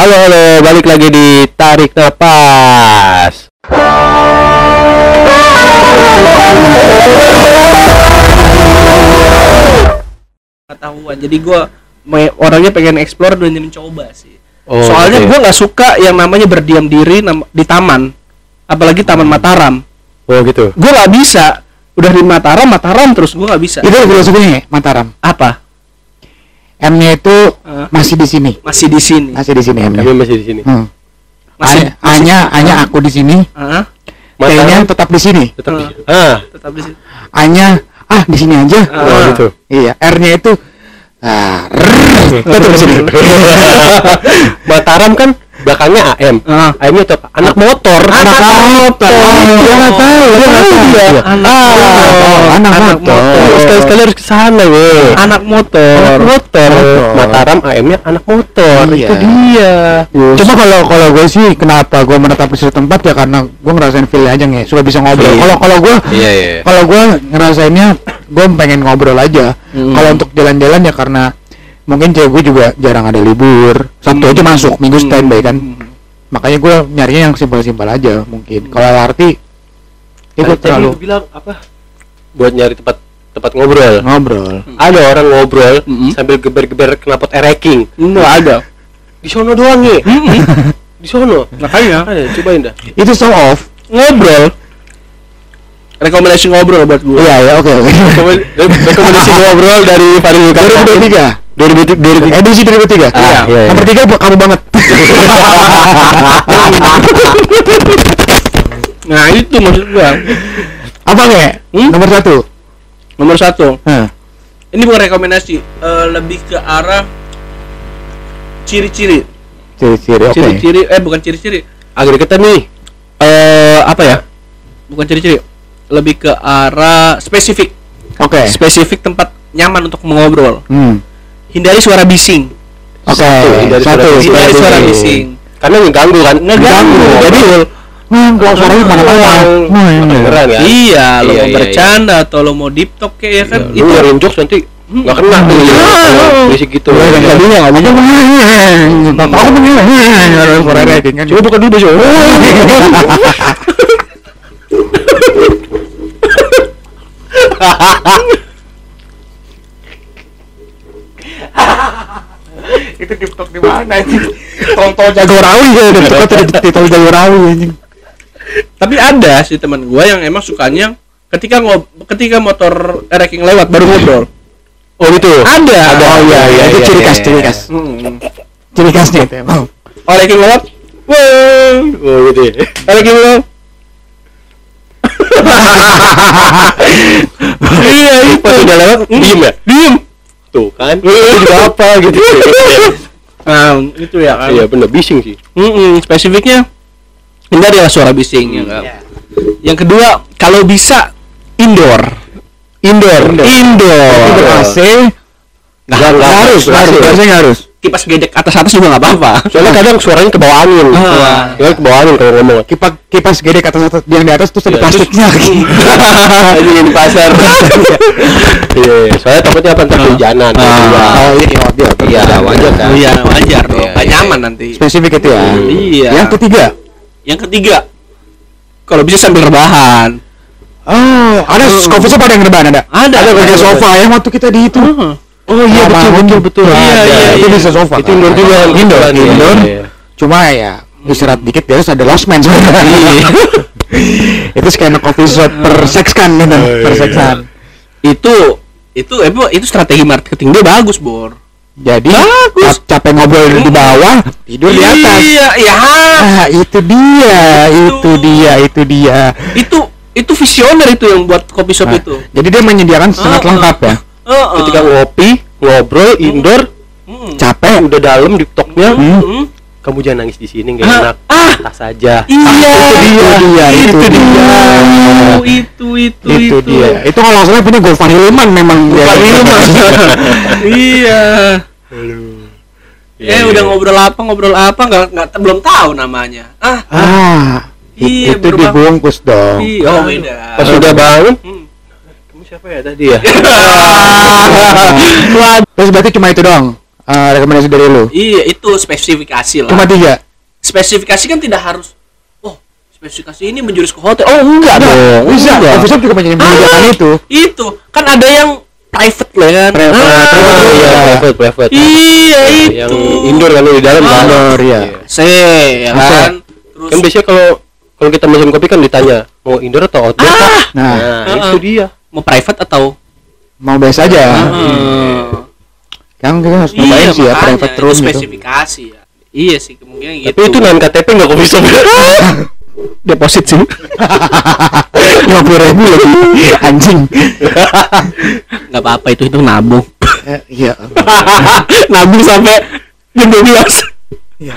Halo halo, balik lagi di Tarik Napas. pengetahuan jadi gue orangnya pengen explore dan mencoba sih Oh, soalnya oke. gue nggak suka yang namanya berdiam diri di taman apalagi taman Mataram Oh gitu. gue nggak bisa udah di Mataram Mataram terus gue nggak bisa Itu filosofinya Mataram. apa M-nya itu? Masih di sini. masih di sini Masih di sini. Kami masih di sini. Hmm. masih, A- A-nya A-nya aku di sini. T-nya tetap di sini. tetap di Ah. sini. Ah, tetap di sini A-nya ah di sini aja. Ah. oh, gitu. Iya, R-nya itu ah, tetap di sini. Mataram kan belakangnya AM. Ah. AM-nya tetap anak motor. Anak motor. Dia nggak tahu, dia nggak tahu. Anak Ah, motor. anak Anak motor. motor. Sekali-sekali harus ke sana, weh. anak motor Anak motor. Mataram AM-nya anak motor. Iya. Itu dia. Cuma kalau kalau gue sih kenapa gue menetap di suatu tempat ya karena gue ngerasain feel aja nih, suka bisa ngobrol. Iya. Kalau kalau gue iya. kalau gue ngerasainnya gue pengen ngobrol aja. Hmm. Kalau untuk jalan-jalan ya karena mungkin cewek gue juga jarang ada libur. Sabtu aja masuk, minggu standby kan. Hmm. Makanya gue nyarinya yang simpel-simpel aja mungkin. Kalau LRT ya gue Tadi terlalu lu bilang apa? Buat nyari tempat tempat ngobrol. ngobrol. Ada orang ngobrol Mm-mm. sambil geber-geber knalpot ereking. nggak ada Di sono doang nih. Di sono. makanya Ada, cobain dah. Itu show off. ngobrol rekomendasi ngobrol buat gue Iya ya oke oke. Rekomend- Rekomendasi ngobrol dari Farid Yukata. 2023 2003. edisi 2003 Ah, iya, iya. nomor tiga kamu banget. Nah itu maksud gue apa nggak Hmm? nomor satu? Nomor satu. Hah. ini bukan rekomendasi eh, lebih ke arah ciri-ciri. Ciri-ciri oke. Ciri-ciri eh bukan ciri-ciri. Agak deketan nih. eh apa ya? Bukan ciri-ciri lebih ke arah spesifik. Oke. Spesifik tempat nyaman untuk mengobrol. Hmm hindari suara bising oke Satu, hindari suara satu bising. hindari suara bising. bising Karena ngeganggu kan? Ngeganggu. Jadi Hmm, kalau suaranya mana mana kedengeran ya. iya lo Iya, mau iya, bercanda atau lo mau deep talk kayak ya kan Lu itu ngeluarin jokes nanti nggak kena tuh. Iya. Kalau Berisik gitu. Iya, kan, tadinya nggak bisa. Aku pengen suara rating kan. Coba buka dulu deh, coba. Itu TikTok di mana anjing? Tol-tol Jagorawi ya, TikTok di tol Jagorawi anjing. tapi ada sih teman gua yang emang sukanya ketika ngob ketika motor ranking lewat baru ngobrol Oh gitu. ada Ada. Oh iya, iya, itu iya, ciri iya, khas, iya. ciri khas. Hmm. Ciri khasnya itu emang. oh ranking lewat Wah, Oh gitu ya. ranking lewat iya itu Pas udah lewat diem ya? diem Tuh kan. Itu juga apa gitu. nah itu ya kan Iya bener bising sih. Mm-mm, spesifiknya hindari lah suara bising ya kan. Yang kedua, kalau bisa indoor. Indoor. Indoor. Itu ber-AC, Nggak nggak harus, harus, harus. Kipas gedek atas atas juga nggak apa-apa. Soalnya kadang suaranya ke bawah angin. Ah. Soalnya ke bawah angin kalau ngomong. kipas kipas gede ke atas atas yang di atas terus ada Iya, plastiknya Ini di pasar. Iya, iya. soalnya takutnya apa ntar Ah. kehujanan. Ah. Iya. oh iya iya Iya, wajar kan. Iya wajar dong. Iya, Nggak iya, nyaman iya. nanti. spesifik itu ya Iya. yang ketiga Yang ketiga, kalau bisa sambil rebahan. oh ada coffee shop ada yang rebahan ada Ada. ada Ada. sofa yang waktu kita di itu Heeh. Oh iya Ah, betul betul betul Iya, iya, itu iya. bisa sofa Itu indoor juga. indoor Iya, indoor iya. cuma ya istirahat dikit biasa ada lost man sebenarnya Iya. itu skena coffee shop per seks kan gitu per seksan Itu itu eh, itu strategi marketing dia bagus, Bor. jadi Bagus. cap- capek ngobrol di bawah tidur di atas Iya, iya. ah itu dia itu dia itu dia Itu itu visioner itu yang buat kopi shop Nah, itu. jadi dia menyediakan sangat Ah, lengkap ya Heeh. Ketika ngopi, ngobrol, indoor, Mm. capek udah dalam di toknya, Hmm. Mm. kamu jangan nangis di sini nggak Ah, enak. ah. Tas aja. Iya, itu dia itu dia itu itu itu itu dia itu kalau salah punya Gofar Hilman memang dia. Gofar Hilman. iya. Iya, Eh iya. udah ngobrol apa ngobrol apa nggak nggak belum tahu namanya. Ah, ah Iya, itu berubah. dibungkus dong iya oh, beda. Pas udah bangun, Hmm. Siapa ya tadi ya? terus berarti cuma itu dong eh, rekomendasi dari lu? Iya, itu spesifikasi lah. Cuma tiga. spesifikasi kan tidak harus oh, spesifikasi ini menjurus ke hotel. Oh, enggak Nah, dong. bisa. enggak. Coffee juga banyak yang menyediakan Ah, itu. Itu kan ada yang private lah kan. Private, Ah, private, iya, private, private. Iya, Yang itu. indoor kan di dalam kan. Ah. Indoor, iya. C ya kan. Terus Kan biasanya kalau kalau kita mesin kopi kan ditanya mau indoor atau outdoor Ah. Pak? Nah, Nah, Ah. itu dia. Mau private atau mau biasa aja. Ah. Yang kita harus Iya, sih ya private room gitu. spesifikasi ya. Iya sih, kemungkinan gitu. Tapi itu non KTP nggak kopi shop. deposit sih. Lima puluh ribu lagi. Anjing. Nggak apa-apa itu itu nabung. Eh, Iya. nabung sampai jam 12. Ya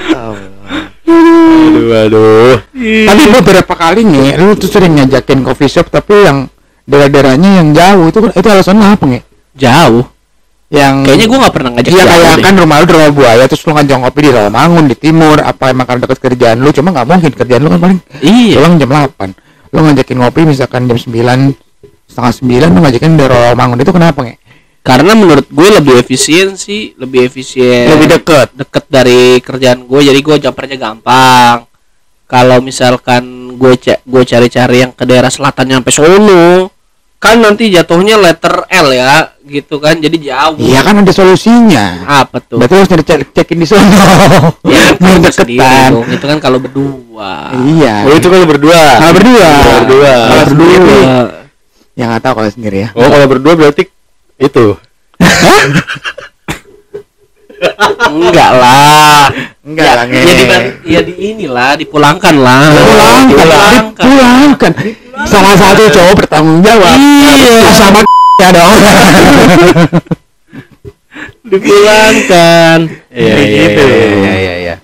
aduh, aduh. Tapi beberapa kali nih, lu tuh sering ngajakin coffee shop tapi yang daerah-daerahnya yang jauh itu itu alasannya apa nih? Jauh. Yang Kayaknya gua nggak pernah ngajak Iya jauh kayak kan rumah lu di rumah buaya terus lu ngajak ngopi di Rawamangun di timur apa emang karena dekat kerjaan lu cuma nggak mungkin kerjaan lu kan paling Iya. pulang jam 8 lu ngajakin ngopi misalkan jam 9 setengah 9 lu ngajakin di Rawamangun itu kenapa nge? Karena menurut gue lebih efisien sih, lebih efisien. Lebih deket. Deket dari kerjaan gue, jadi gue jumpernya gampang. Kalau misalkan gue ca gue cari-cari yang ke daerah selatan nyampe Solo, kan nanti jatuhnya letter L ya, gitu kan, jadi jauh. Iya kan ada solusinya Apa tuh? berarti harus nyari cek cekin di sana Ya, biar kan sendiri deketan dong. Itu kan kalau berdua. iya Oh, itu kalau berdua. kalau berdua Berdua. kalau sendiri Berdua. ya nggak tahu kalau sendiri ya Oh, kalau berdua berarti itu. Enggak lah. enggak ya, lah ya, di, ya di inilah dipulangkan lah. Pulangkan, Dipulangkan. dipulangkan. Salah satu cowok bertanggung jawab. Iya. Sama ya dong. Dipulangkan. Iya, iya, gitu. iya, iya, iya, iya.